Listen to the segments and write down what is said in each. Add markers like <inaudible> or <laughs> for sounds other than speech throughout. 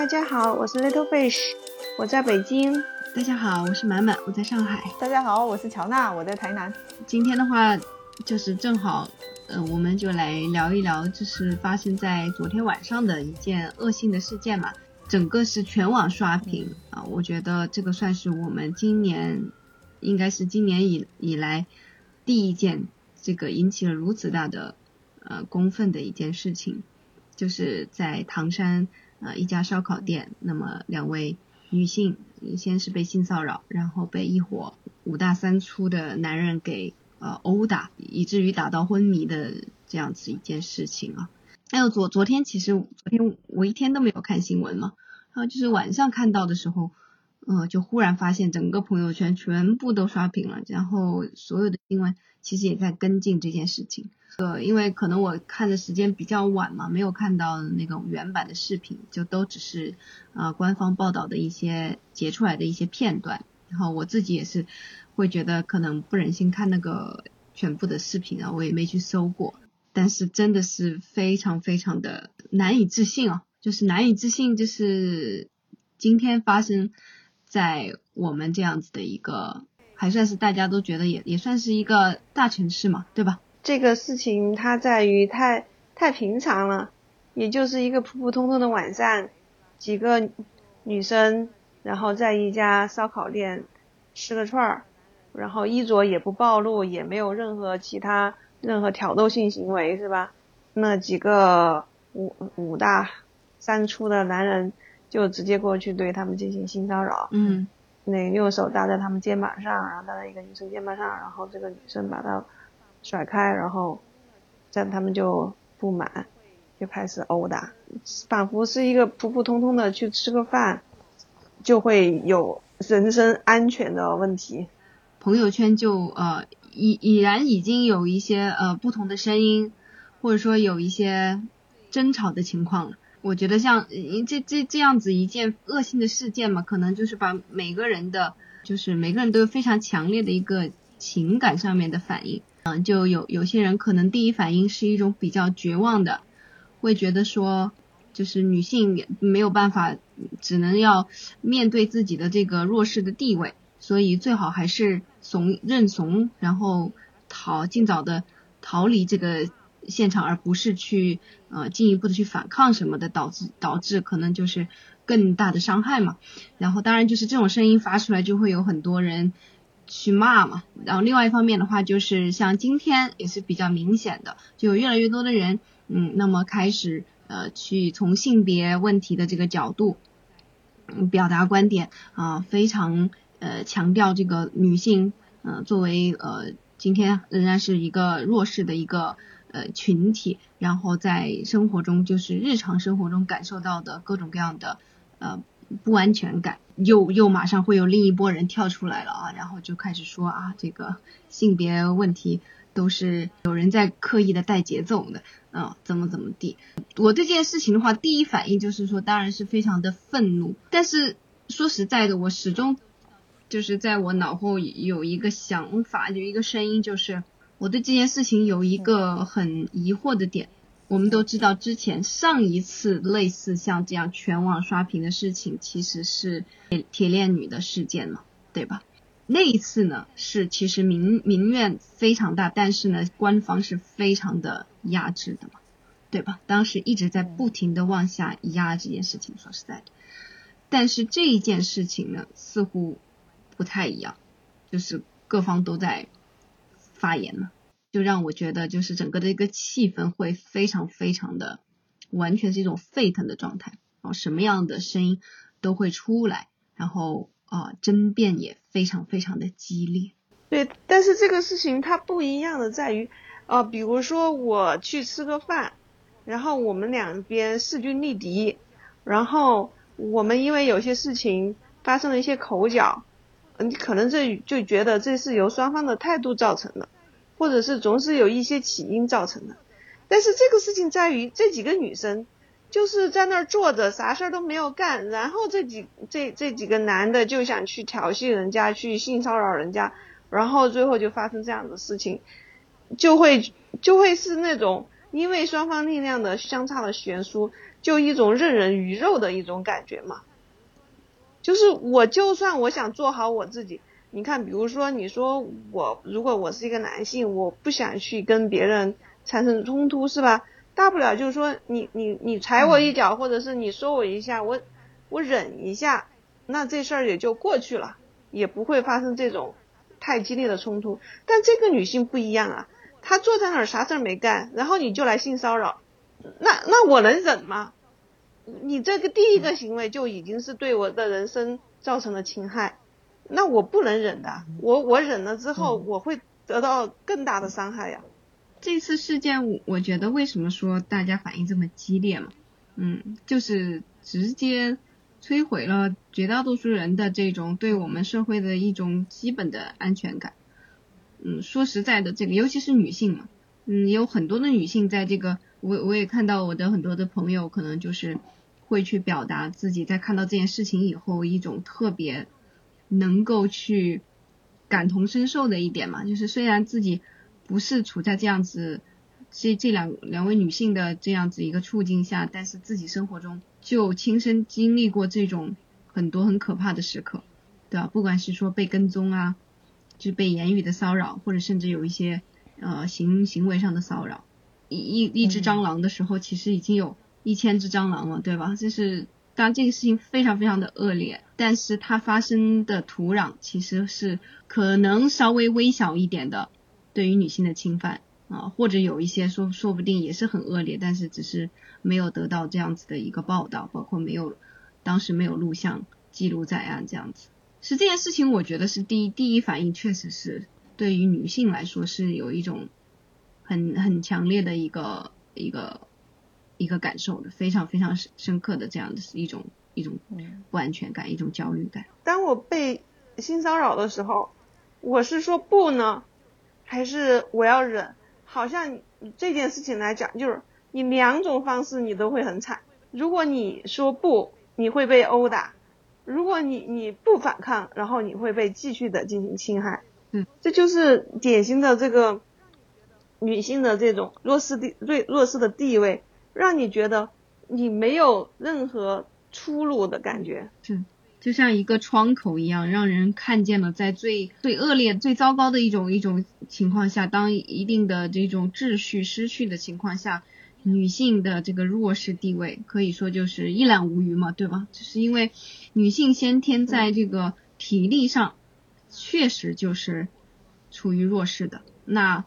大家好，我是 Little Fish，我在北京。大家好，我是满满，我在上海。大家好，我是乔娜，我在台南。今天的话，就是正好，呃，我们就来聊一聊，就是发生在昨天晚上的一件恶性的事件嘛。整个是全网刷屏啊，我觉得这个算是我们今年，应该是今年以以来第一件这个引起了如此大的呃公愤的一件事情，就是在唐山呃一家烧烤店，那么两位女性先是被性骚扰，然后被一伙五大三粗的男人给呃殴打，以至于打到昏迷的这样子一件事情啊。还有昨昨天，其实昨天我一天都没有看新闻嘛，然后就是晚上看到的时候，呃，就忽然发现整个朋友圈全部都刷屏了，然后所有的新闻其实也在跟进这件事情。呃，因为可能我看的时间比较晚嘛，没有看到那种原版的视频，就都只是呃官方报道的一些截出来的一些片段。然后我自己也是会觉得可能不忍心看那个全部的视频啊，我也没去搜过。但是真的是非常非常的难以置信啊！就是难以置信，就是今天发生在我们这样子的一个，还算是大家都觉得也也算是一个大城市嘛，对吧？这个事情它在于太太平常了，也就是一个普普通通的晚上，几个女生然后在一家烧烤店吃个串儿，然后衣着也不暴露，也没有任何其他。任何挑逗性行为是吧？那几个五五大三粗的男人就直接过去对他们进行性骚扰。嗯。那用手搭在他们肩膀上，然后搭在一个女生肩膀上，然后这个女生把他甩开，然后这样他们就不满，就开始殴打，仿佛是一个普普通通的去吃个饭就会有人身安全的问题。朋友圈就呃。已已然已经有一些呃不同的声音，或者说有一些争吵的情况了。我觉得像这这这样子一件恶性的事件嘛，可能就是把每个人的，就是每个人都有非常强烈的一个情感上面的反应。嗯，就有有些人可能第一反应是一种比较绝望的，会觉得说，就是女性没有办法，只能要面对自己的这个弱势的地位。所以最好还是怂认怂，然后逃尽早的逃离这个现场，而不是去呃进一步的去反抗什么的，导致导致可能就是更大的伤害嘛。然后当然就是这种声音发出来，就会有很多人去骂嘛。然后另外一方面的话，就是像今天也是比较明显的，就有越来越多的人嗯，那么开始呃去从性别问题的这个角度嗯表达观点啊，非常。呃，强调这个女性，呃，作为呃，今天仍然是一个弱势的一个呃群体，然后在生活中就是日常生活中感受到的各种各样的呃不安全感，又又马上会有另一波人跳出来了啊，然后就开始说啊，这个 <laughs> 性别问题都是有人在刻意的带节奏的，嗯，怎么怎么地。我对这件事情的话，第一反应就是说，当然是非常的愤怒，但是说实在的，我始终。就是在我脑后有一个想法，有一个声音，就是我对这件事情有一个很疑惑的点。我们都知道，之前上一次类似像这样全网刷屏的事情，其实是铁链女的事件嘛，对吧？那一次呢，是其实民民怨非常大，但是呢，官方是非常的压制的嘛，对吧？当时一直在不停的往下压这件事情，说实在的。但是这一件事情呢，似乎。不太一样，就是各方都在发言呢，就让我觉得就是整个的一个气氛会非常非常的，完全是一种沸腾的状态啊，什么样的声音都会出来，然后啊争辩也非常非常的激烈。对，但是这个事情它不一样的在于，呃，比如说我去吃个饭，然后我们两边势均力敌，然后我们因为有些事情发生了一些口角。你可能这就觉得这是由双方的态度造成的，或者是总是有一些起因造成的。但是这个事情在于这几个女生就是在那儿坐着，啥事儿都没有干，然后这几这这几个男的就想去调戏人家，去性骚扰人家，然后最后就发生这样的事情，就会就会是那种因为双方力量的相差的悬殊，就一种任人鱼肉的一种感觉嘛。就是我就算我想做好我自己，你看，比如说你说我如果我是一个男性，我不想去跟别人产生冲突，是吧？大不了就是说你你你踩我一脚，或者是你说我一下，我我忍一下，那这事儿也就过去了，也不会发生这种太激烈的冲突。但这个女性不一样啊，她坐在那儿啥事儿没干，然后你就来性骚扰，那那我能忍吗？你这个第一个行为就已经是对我的人生造成了侵害，那我不能忍的，我我忍了之后，我会得到更大的伤害呀。这次事件，我我觉得为什么说大家反应这么激烈嘛？嗯，就是直接摧毁了绝大多数人的这种对我们社会的一种基本的安全感。嗯，说实在的，这个尤其是女性嘛，嗯，有很多的女性在这个，我我也看到我的很多的朋友可能就是会去表达自己在看到这件事情以后一种特别能够去感同身受的一点嘛，就是虽然自己。不是处在这样子，这这两两位女性的这样子一个处境下，但是自己生活中就亲身经历过这种很多很可怕的时刻，对吧？不管是说被跟踪啊，就被言语的骚扰，或者甚至有一些呃行行为上的骚扰，一一一只蟑螂的时候，其实已经有一千只蟑螂了，对吧？就是当然这个事情非常非常的恶劣，但是它发生的土壤其实是可能稍微微小一点的。对于女性的侵犯啊，或者有一些说说不定也是很恶劣，但是只是没有得到这样子的一个报道，包括没有当时没有录像记录在案这样子。是这件事情，我觉得是第一第一反应，确实是对于女性来说是有一种很很强烈的一个一个一个感受的，非常非常深深刻的这样的一种一种不安全感，一种焦虑感。当我被性骚扰的时候，我是说不呢。还是我要忍，好像这件事情来讲，就是你两种方式你都会很惨。如果你说不，你会被殴打；如果你你不反抗，然后你会被继续的进行侵害。嗯，这就是典型的这个女性的这种弱势地弱弱势的地位，让你觉得你没有任何出路的感觉。是。就像一个窗口一样，让人看见了在最最恶劣、最糟糕的一种一种情况下，当一定的这种秩序失去的情况下，女性的这个弱势地位可以说就是一览无余嘛，对吧？就是因为女性先天在这个体力上确实就是处于弱势的。那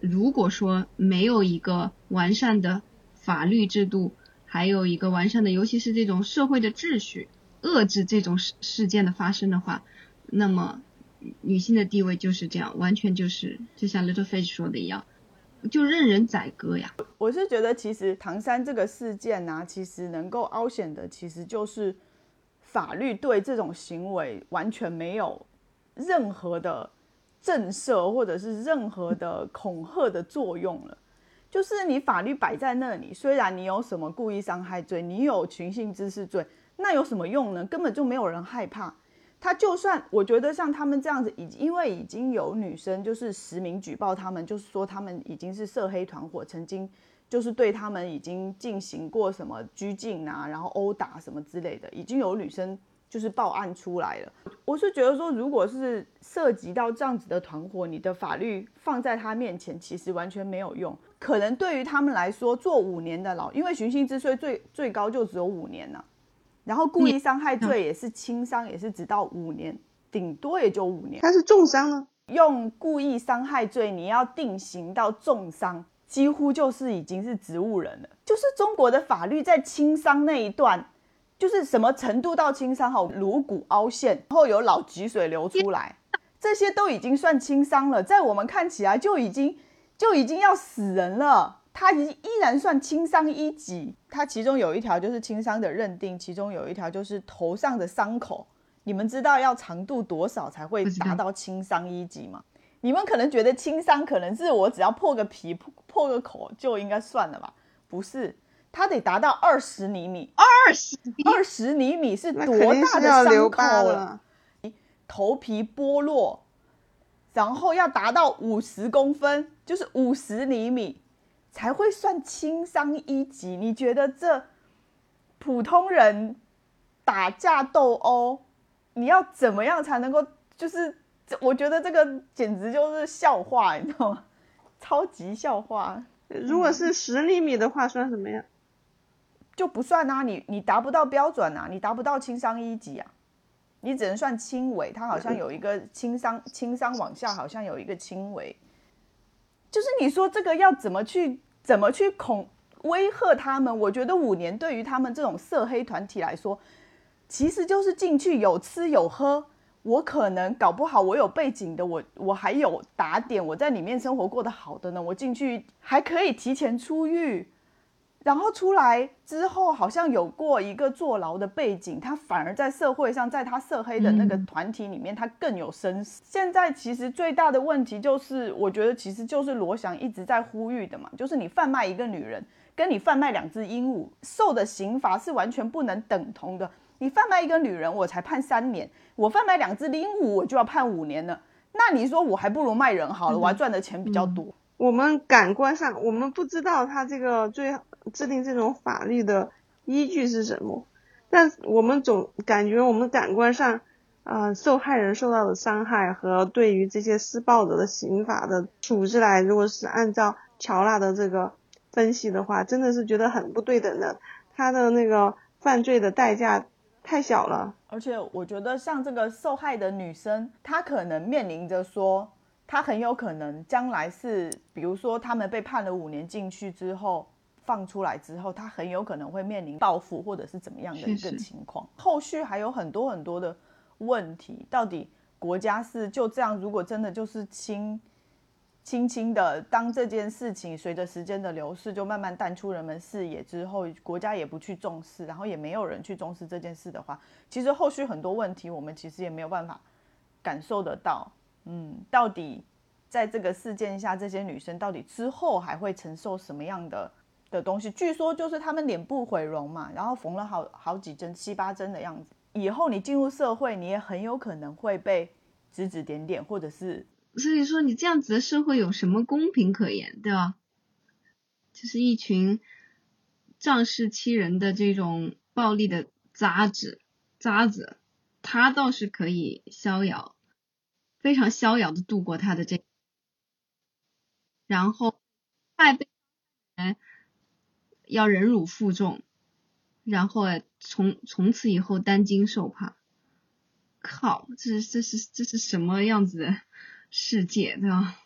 如果说没有一个完善的法律制度，还有一个完善的，尤其是这种社会的秩序。遏制这种事事件的发生的话，那么女性的地位就是这样，完全就是就像 Little Fish 说的一样，就任人宰割呀。我是觉得，其实唐山这个事件呢，其实能够凹显的，其实就是法律对这种行为完全没有任何的震慑或者是任何的恐吓的作用了。就是你法律摆在那里，虽然你有什么故意伤害罪，你有寻衅滋事罪。那有什么用呢？根本就没有人害怕。他就算我觉得像他们这样子，已因为已经有女生就是实名举报他们，就是说他们已经是涉黑团伙，曾经就是对他们已经进行过什么拘禁啊，然后殴打什么之类的，已经有女生就是报案出来了。我是觉得说，如果是涉及到这样子的团伙，你的法律放在他面前，其实完全没有用。可能对于他们来说，坐五年的牢，因为寻衅滋罪最最高就只有五年呢。然后故意伤害罪也是轻伤，也是只到五年，顶多也就五年。但是重伤呢？用故意伤害罪，你要定刑到重伤，几乎就是已经是植物人了。就是中国的法律在轻伤那一段，就是什么程度到轻伤？哈，颅骨凹陷，然后有脑脊髓流出来，这些都已经算轻伤了。在我们看起来就已经就已经要死人了。它依依然算轻伤一级，它其中有一条就是轻伤的认定，其中有一条就是头上的伤口，你们知道要长度多少才会达到轻伤一级吗？你们可能觉得轻伤可能是我只要破个皮破破个口就应该算了吧？不是，它得达到二十厘米，二十二十厘米是多大的伤口了？头皮剥落，然后要达到五十公分，就是五十厘米。才会算轻伤一级。你觉得这普通人打架斗殴，你要怎么样才能够？就是我觉得这个简直就是笑话，你知道吗？超级笑话。如果是十厘米的话，算什么呀？就不算啊，你你达不到标准啊，你达不到轻伤一级啊，你只能算轻微。它好像有一个轻伤，轻伤往下好像有一个轻微。就是你说这个要怎么去怎么去恐威吓他们？我觉得五年对于他们这种色黑团体来说，其实就是进去有吃有喝。我可能搞不好，我有背景的，我我还有打点，我在里面生活过得好的呢。我进去还可以提前出狱，然后出来之后好像有过一个坐牢的背景，他反而在社会上，在他涉黑的那个团体里面，他更有声势。现在其实最大的问题就是，我觉得其实就是罗翔一直在呼吁的嘛，就是你贩卖一个女人，跟你贩卖两只鹦鹉，受的刑罚是完全不能等同的。你贩卖一个女人，我才判三年；我贩卖两只鹦鹉，我就要判五年了。那你说我还不如卖人好了，我还 <laughs> 赚的钱比较多。<laughs> 我们感官上，我们不知道他这个最制定这种法律的依据是什么，但我们总感觉我们感官上，呃，受害人受到的伤害和对于这些施暴者的刑法的处置来，如果是按照乔娜的这个分析的话，真的是觉得很不对等的。他的那个犯罪的代价。太小了，而且我觉得像这个受害的女生，她可能面临着说，她很有可能将来是，比如说他们被判了五年进去之后，放出来之后，他很有可能会面临报复或者是怎么样的一个情况。后续还有很多很多的问题，到底国家是就这样？如果真的就是轻。轻轻的，当这件事情随着时间的流逝，就慢慢淡出人们视野之后，国家也不去重视，然后也没有人去重视这件事的话，其实后续很多问题，我们其实也没有办法感受得到。嗯，到底在这个事件下，这些女生到底之后还会承受什么样的的东西？据说就是他们脸部毁容嘛，然后缝了好好几针、七八针的样子。以后你进入社会，你也很有可能会被指指点点，或者是。所以说，你这样子的社会有什么公平可言，对吧？就是一群仗势欺人的这种暴力的渣子，渣子，他倒是可以逍遥，非常逍遥的度过他的这，然后爱被人要忍辱负重，然后从从此以后担惊受怕，靠，这是这是这是什么样子的？世界对吧？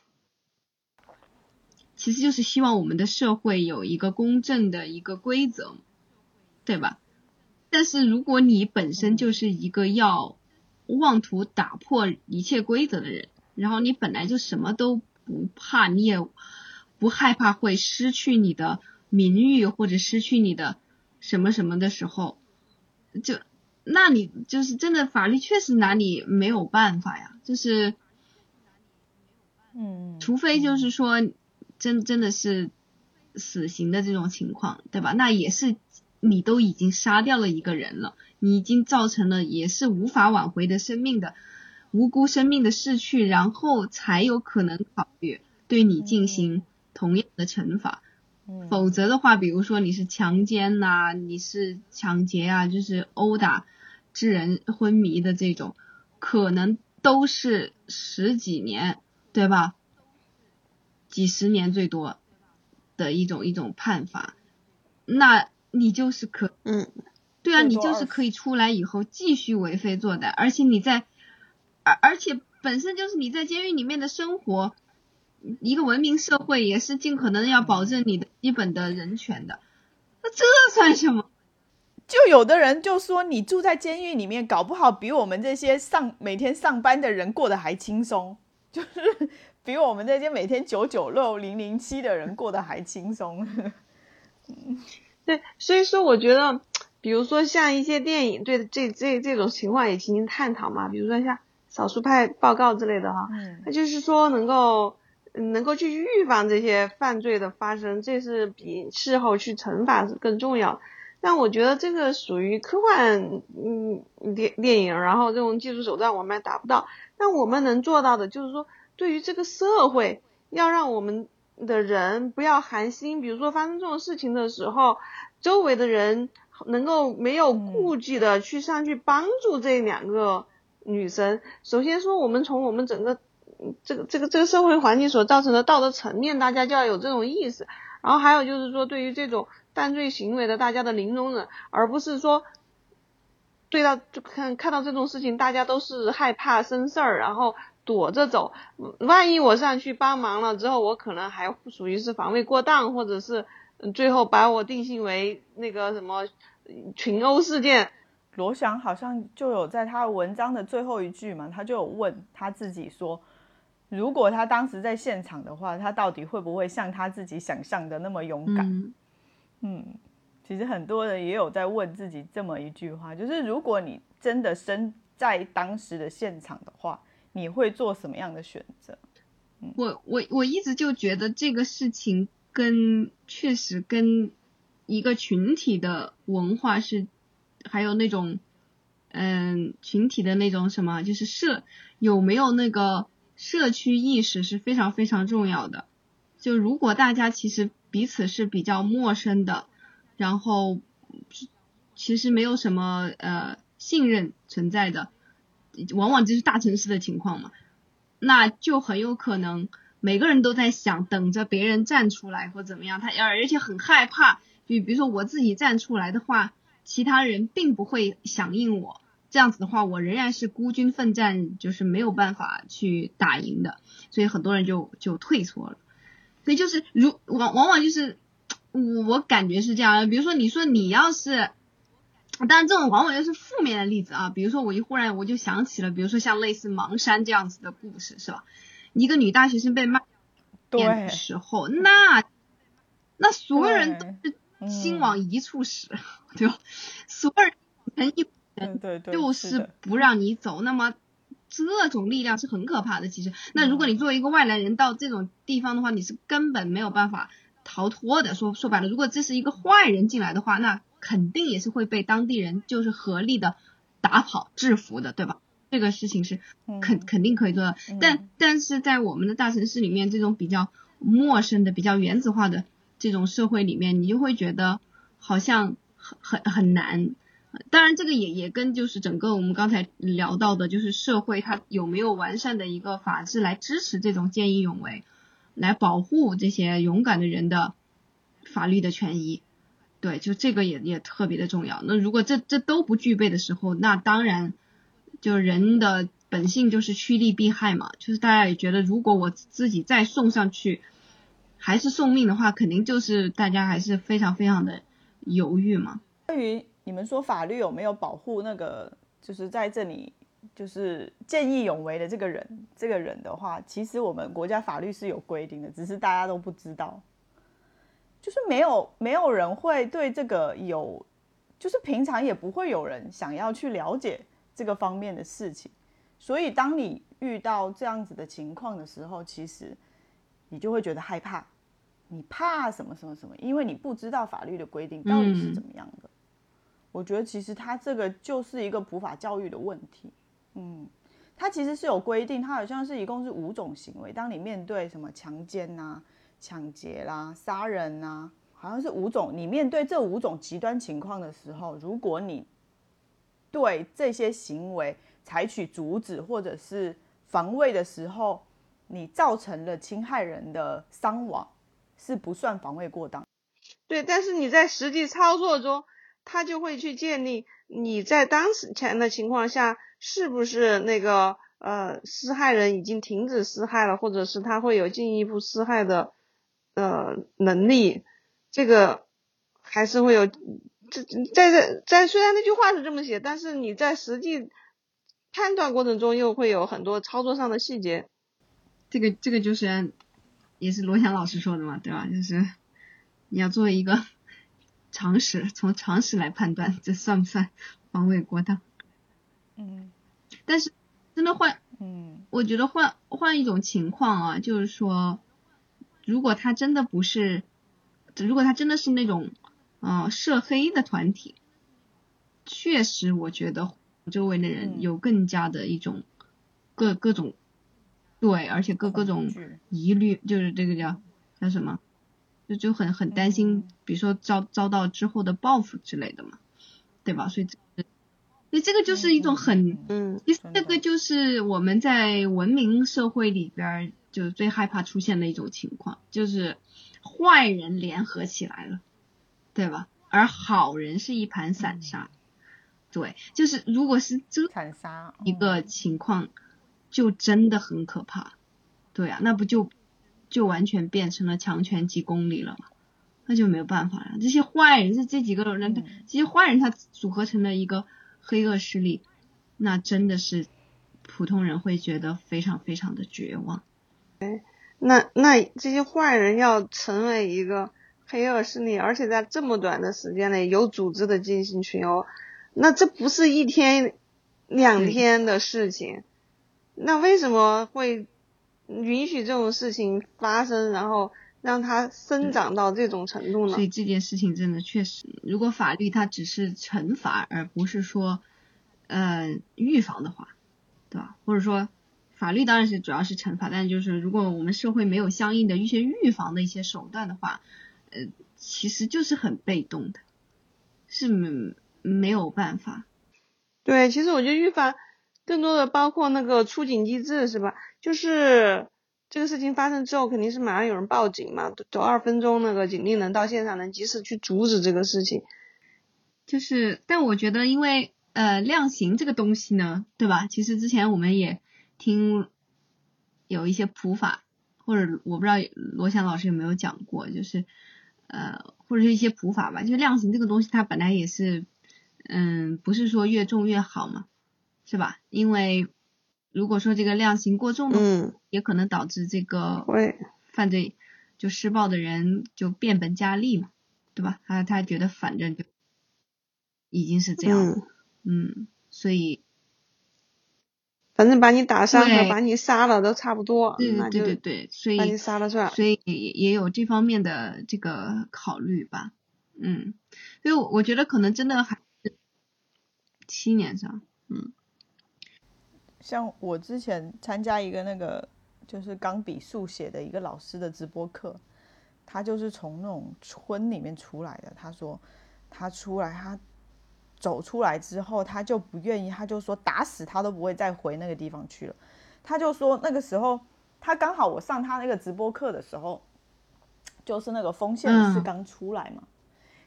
其实就是希望我们的社会有一个公正的一个规则，对吧？但是如果你本身就是一个要妄图打破一切规则的人，然后你本来就什么都不怕，你也不害怕会失去你的名誉或者失去你的什么什么的时候，就那你就是真的法律确实拿你没有办法呀，就是。嗯，除非就是说，真真的是死刑的这种情况，对吧？那也是你都已经杀掉了一个人了，你已经造成了也是无法挽回的生命的无辜生命的逝去，然后才有可能考虑对你进行同样的惩罚。否则的话，比如说你是强奸呐，你是抢劫啊，就是殴打致人昏迷的这种，可能都是十几年。对吧？几十年最多的一种一种判罚，那你就是可嗯，对啊，你就是可以出来以后继续为非作歹，而且你在而而且本身就是你在监狱里面的生活，一个文明社会也是尽可能要保证你的基本的人权的，那这算什么？<laughs> 就有的人就说你住在监狱里面，搞不好比我们这些上每天上班的人过得还轻松。就是比我们这些每天九九六零零七的人过得还轻松。<laughs> 对，所以说我觉得，比如说像一些电影对这这这种情况也进行探讨嘛，比如说像少数派报告之类的哈，那就是说能够能够去预防这些犯罪的发生，这是比事后去惩罚是更重要。但我觉得这个属于科幻嗯电电影，然后这种技术手段我们还达不到。但我们能做到的，就是说，对于这个社会，要让我们的人不要寒心，比如说发生这种事情的时候，周围的人能够没有顾忌的去上去帮助这两个女生。首先说，我们从我们整个这个这个这个社会环境所造成的道德层面，大家就要有这种意识。然后还有就是说，对于这种犯罪行为的大家的零容忍，而不是说。对到就看看到这种事情，大家都是害怕生事儿，然后躲着走。万一我上去帮忙了之后，我可能还属于是防卫过当，或者是最后把我定性为那个什么群殴事件。罗翔好像就有在他文章的最后一句嘛，他就有问他自己说，如果他当时在现场的话，他到底会不会像他自己想象的那么勇敢？嗯。其实很多人也有在问自己这么一句话，就是如果你真的身在当时的现场的话，你会做什么样的选择？我我我一直就觉得这个事情跟确实跟一个群体的文化是，还有那种嗯群体的那种什么，就是社有没有那个社区意识是非常非常重要的。就如果大家其实彼此是比较陌生的。然后其实没有什么呃信任存在的，往往就是大城市的情况嘛，那就很有可能每个人都在想等着别人站出来或怎么样，他而而且很害怕，就比如说我自己站出来的话，其他人并不会响应我，这样子的话我仍然是孤军奋战，就是没有办法去打赢的，所以很多人就就退缩了，所以就是如往往往就是。我我感觉是这样，比如说你说你要是，当然这种往往又是负面的例子啊。比如说我一忽然我就想起了，比如说像类似盲山这样子的故事，是吧？一个女大学生被骂的时候，那那所有人都是心往一处使，<laughs> 对吧？所有人成一人就是不让你走，那么这种力量是很可怕的。其实，那如果你作为一个外来人到这种地方的话，你是根本没有办法。逃脱的说说白了，如果这是一个坏人进来的话，那肯定也是会被当地人就是合力的打跑制服的，对吧？这个事情是肯肯定可以做的。但但是在我们的大城市里面，这种比较陌生的、比较原子化的这种社会里面，你就会觉得好像很很很难。当然，这个也也跟就是整个我们刚才聊到的，就是社会它有没有完善的一个法制来支持这种见义勇为。来保护这些勇敢的人的法律的权益，对，就这个也也特别的重要。那如果这这都不具备的时候，那当然就人的本性就是趋利避害嘛。就是大家也觉得，如果我自己再送上去，还是送命的话，肯定就是大家还是非常非常的犹豫嘛。关于你们说法律有没有保护那个，就是在这里。就是见义勇为的这个人，这个人的话，其实我们国家法律是有规定的，只是大家都不知道。就是没有没有人会对这个有，就是平常也不会有人想要去了解这个方面的事情。所以当你遇到这样子的情况的时候，其实你就会觉得害怕。你怕什么什么什么？因为你不知道法律的规定到底是怎么样的。我觉得其实他这个就是一个普法教育的问题。嗯，它其实是有规定，它好像是一共是五种行为。当你面对什么强奸呐、抢劫啦、杀人呐，好像是五种。你面对这五种极端情况的时候，如果你对这些行为采取阻止或者是防卫的时候，你造成了侵害人的伤亡，是不算防卫过当。对，但是你在实际操作中，他就会去建立你在当时前的情况下。是不是那个呃施害人已经停止施害了，或者是他会有进一步施害的呃能力？这个还是会有这在在在虽然那句话是这么写，但是你在实际判断过程中又会有很多操作上的细节。这个这个就是也是罗翔老师说的嘛，对吧？就是你要做一个常识，从常识来判断这算不算 <laughs> 防卫过当。嗯。但是，真的换，嗯，我觉得换换一种情况啊，就是说，如果他真的不是，如果他真的是那种，呃，涉黑的团体，确实，我觉得周围的人有更加的一种各各种，对，而且各各种疑虑，就是这个叫叫什么，就就很很担心，比如说遭遭到之后的报复之类的嘛，对吧？所以，所以这个就是一种很，嗯，其实这个就是我们在文明社会里边就最害怕出现的一种情况，就是坏人联合起来了，对吧？而好人是一盘散沙，对，就是如果是这一个情况，就真的很可怕，对啊，那不就就完全变成了强权即公理了吗？那就没有办法了。这些坏人，这这几个人，他嗯这些坏人，他组合成了一个黑恶势力，那真的是普通人会觉得非常非常的绝望。那那这些坏人要成为一个黑恶势力，而且在这么短的时间内有组织的进行群殴，那这不是一天两天的事情。那为什么会允许这种事情发生，然后让它生长到这种程度呢所？以这件事情真的确实，如果法律它只是惩罚，而不是说呃预防的话，对吧？或者说法律当然是主要是惩罚，但就是如果我们社会没有相应的一些预防的一些手段的话，呃，其实就是很被动的，是没没有办法。对，其实我觉得预防更多的包括那个出警机制，是吧？就是这个事情发生之后，肯定是马上有人报警嘛，走二分钟那个警力能到现场，能及时去阻止这个事情。就是，但我觉得，因为呃量刑这个东西呢，对吧？其实之前我们也听有一些普法，或者我不知道罗翔老师有没有讲过，就是呃或者是一些普法吧，就是量刑这个东西，它本来也是嗯不是说越重越好嘛，是吧？因为如果说这个量刑过重的话，嗯，也可能导致这个，犯罪就施暴的人就变本加厉嘛，对吧？他他觉得反正就已经是这样了，嗯，嗯，所以反正把你打伤了把你杀了都差不多，对对对对对，所以把你杀了算。所以也也有这方面的这个考虑吧，嗯，所以我我觉得可能真的还是七年上，嗯像我之前参加一个那个就是钢笔速写的一个老师的直播课，他就是从那种村里面出来的。他说他出来，他走出来之后，他就不愿意，他就说打死他都不会再回那个地方去了。他就说那个时候，他刚好我上他那个直播课的时候，就是那个丰县的事嗯刚出来嘛。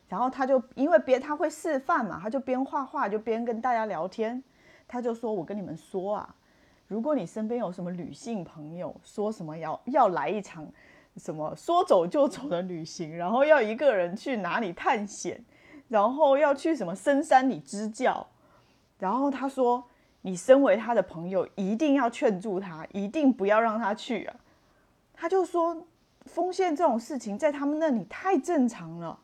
然后他就因为边他会示范嘛，他就边画画就边跟大家聊天。他就说：“我跟你们说啊，如果你身边有什么女性朋友，说什么要要来一场什么说走就走的旅行，然后要一个人去哪里探险，然后要去什么深山里支教，然后他说，你身为他的朋友，一定要劝住他，一定不要让他去啊。他就说，风线这种事情在他们那里太正常了。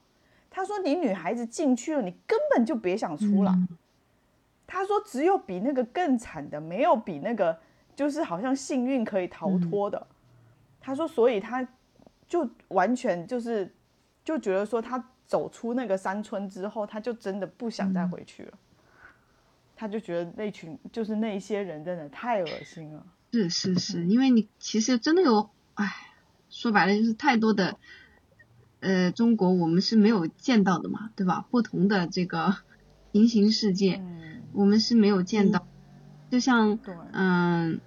他说，你女孩子进去了，你根本就别想出来。他说，只有比那个更惨的，没有比那个就是好像幸运可以逃脱的。他说，所以他就完全就是就觉得说，他走出那个山村之后，他就真的不想再回去了。他就觉得那群就是那些人真的太恶心了。是是是，因为你其实真的有，唉，说白了就是太多的，呃，中国我们是没有见到的嘛，对吧？不同的这个 <laughs> 平行世界，嗯，我们是没有见到，就像对，嗯，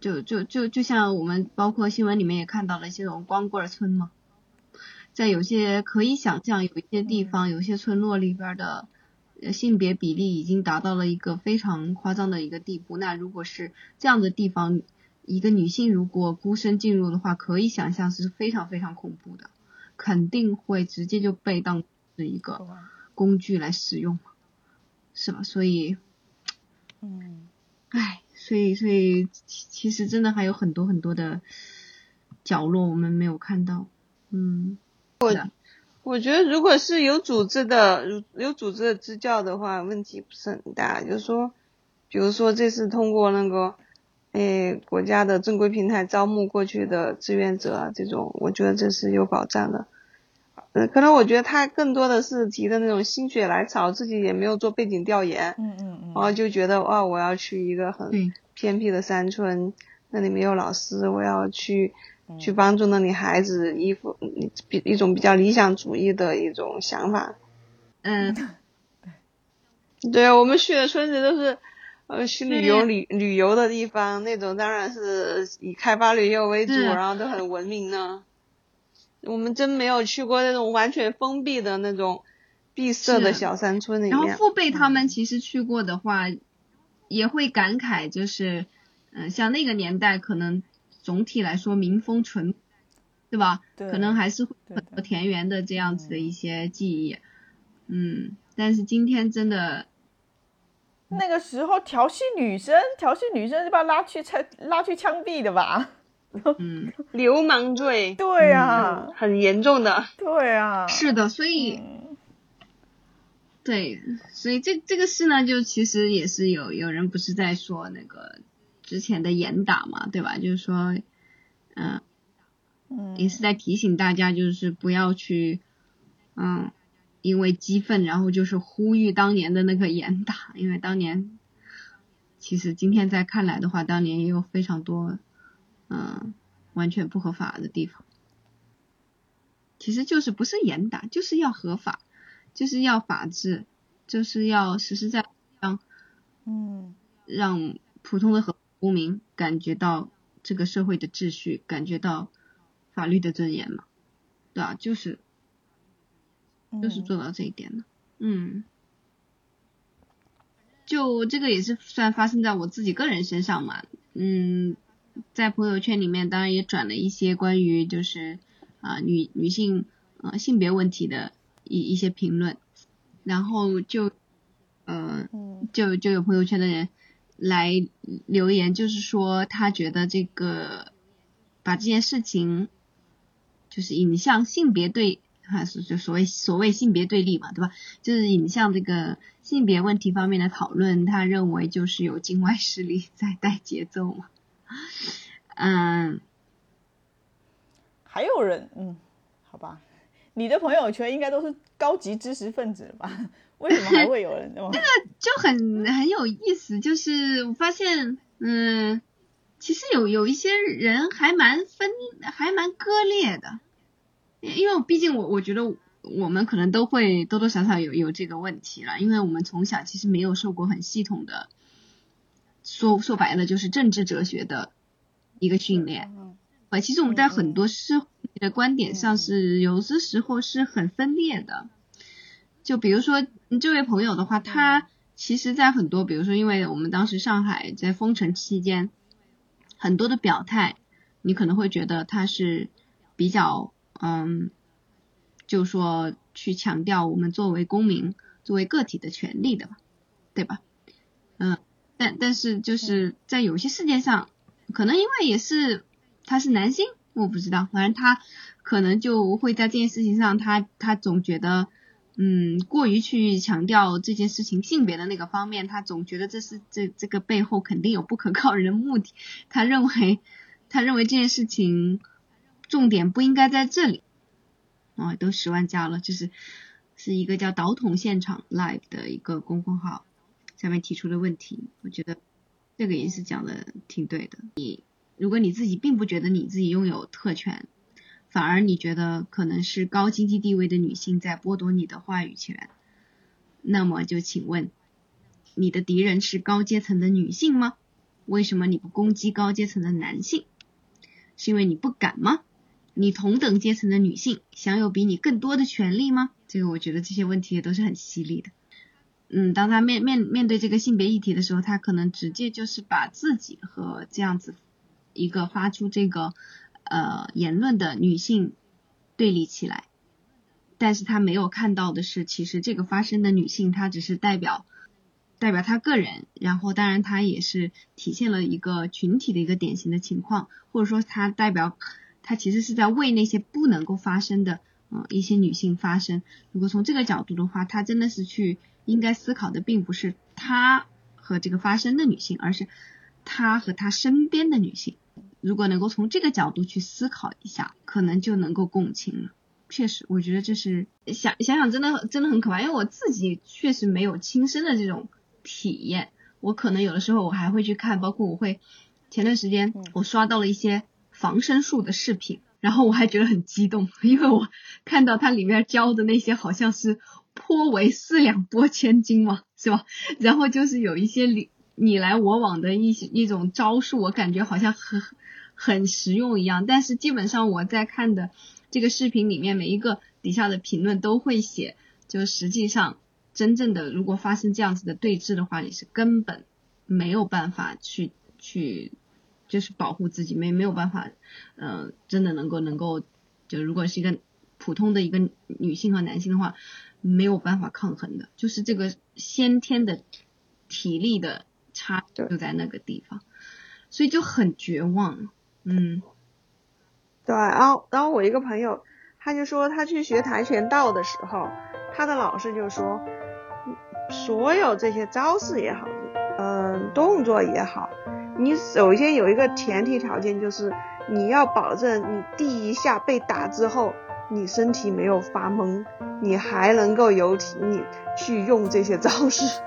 就就就就像我们包括新闻里面也看到了一些这种光棍儿村嘛，在有些可以想象，有一些地方、有些村落里边的呃性别比例已经达到了一个非常夸张的一个地步。那如果是这样的地方，一个女性如果孤身进入的话，可以想象是非常非常恐怖的，肯定会直接就被当是一个工具来使用，是吧？所以。嗯，唉，所以所以其其实真的还有很多很多的角落我们没有看到，嗯，我我觉得如果是有组织的、有有组织的支教的话，问题不是很大。就是说，比如说这次通过那个，诶，国家的正规平台招募过去的志愿者啊，这种，我觉得这是有保障的。呃，可能我觉得他更多的是提的那种心血来潮，自己也没有做背景调研，嗯嗯嗯，然后就觉得哇，我要去一个很，偏僻的山村，那里没有老师，我要去去帮助那里孩子一副比一种比较理想主义的一种想法。嗯，<laughs> 对，我们去的村子都是呃去旅游旅旅游的地方，那种当然是以开发旅游为主，然后都很文明呢。我们真没有去过那种完全封闭的那种闭塞的小山村里面。然后父辈他们其实去过的话，也会感慨，就是嗯，像那个年代可能总体来说民风淳，对吧？对。可能还是会很多田园的这样子的一些记忆。嗯，但是今天真的，那个时候调戏女生，调戏女生是把拉去枪拉去枪毙的吧？嗯，<laughs> 流氓罪，对呀，很严重的，对啊，是的，所以，对，所以这这个事呢，就其实也是有有人不是在说那个之前的严打嘛，对吧？就是说，嗯，嗯，也是在提醒大家，就是不要去，嗯。因为激愤，然后就是呼吁当年的那个严打，因为当年其实今天在看来的话，当年也有非常多嗯完全不合法的地方。其实就是不是严打，就是要合法，就是要法治，就是要实实在在让嗯让普通的和公民感觉到这个社会的秩序，感觉到法律的尊严嘛，对吧？就是。就是做到这一点的，嗯，就这个也是算发生在我自己个人身上嘛，嗯，在朋友圈里面当然也转了一些关于就是啊女女性呃性别问题的一一些评论，然后就呃就就有朋友圈的人来留言，就是说他觉得这个把这件事情就是引向性别对。还是就所谓所谓性别对立嘛，对吧？就是引向这个性别问题方面的讨论，他认为就是有境外势力 <laughs> 在带节奏嘛。<laughs> 嗯，还有人，嗯，好吧，你的朋友圈应该都是高级知识分子吧？<laughs> 为什么还会有人？<laughs> 那个就很很有意思，就是我发现，嗯，其实有有一些人还蛮分，还蛮割裂的。因为毕竟我我觉得我们可能都会多多少少有有这个问题了，因为我们从小其实没有受过很系统的，说说白了就是政治哲学的一个训练。呃，其实我们在很多社会的观点上是有些时候是很分裂的。就比如说这位朋友的话，他其实在很多，比如说因为我们当时上海在封城期间，很多的表态，你可能会觉得他是比较。嗯，就说去强调我们作为公民、作为个体的权利的吧，对吧？嗯，但但是就是在有些事件上，可能因为也是他是男性，我不知道，反正他可能就会在这件事情上，他他总觉得，嗯，过于去强调这件事情性别的那个方面，他总觉得这是这这个背后肯定有不可告人的目的，他认为他认为这件事情。重点不应该在这里，哦，都十万加了，就是是一个叫导筒现场 live 的一个公众号下面提出的问题，我觉得这个也是讲的挺对的。你如果你自己并不觉得你自己拥有特权，反而你觉得可能是高经济地位的女性在剥夺你的话语权，那么就请问，你的敌人是高阶层的女性吗？为什么你不攻击高阶层的男性？是因为你不敢吗？你同等阶层的女性享有比你更多的权利吗？这个我觉得这些问题也都是很犀利的。嗯，当他面面面对这个性别议题的时候，他可能直接就是把自己和这样子一个发出这个呃言论的女性对立起来。但是他没有看到的是，其实这个发声的女性，她只是代表代表她个人，然后当然她也是体现了一个群体的一个典型的情况，或者说她代表。他其实是在为那些不能够发声的，嗯，一些女性发声。如果从这个角度的话，他真的是去应该思考的，并不是他和这个发生的女性，而是他和他身边的女性。如果能够从这个角度去思考一下，可能就能够共情了。确实，我觉得这是想想想，真的真的很可怕。因为我自己确实没有亲身的这种体验，我可能有的时候我还会去看，包括我会前段时间我刷到了一些。防身术的视频，然后我还觉得很激动，因为我看到它里面教的那些好像是颇为四两拨千斤嘛，<laughs> 是吧？然后就是有一些你你来我往的一些一种招数，我感觉好像很很实用一样。但是基本上我在看的这个视频里面，每一个底下的评论都会写，就实际上真正的如果发生这样子的对峙的话，你是根本没有办法去去。就是保护自己，没没有办法，嗯，真的能够能够，就如果是一个普通的一个女性和男性的话，没有办法抗衡的，就是这个先天的体力的差就在那个地方，所以就很绝望，嗯，对，然后然后我一个朋友，他就说他去学跆拳道的时候，他的老师就说，所有这些招式也好，嗯，动作也好。你首先有一个前提条件，就是你要保证你第一下被打之后，你身体没有发懵，你还能够有体力去用这些招式。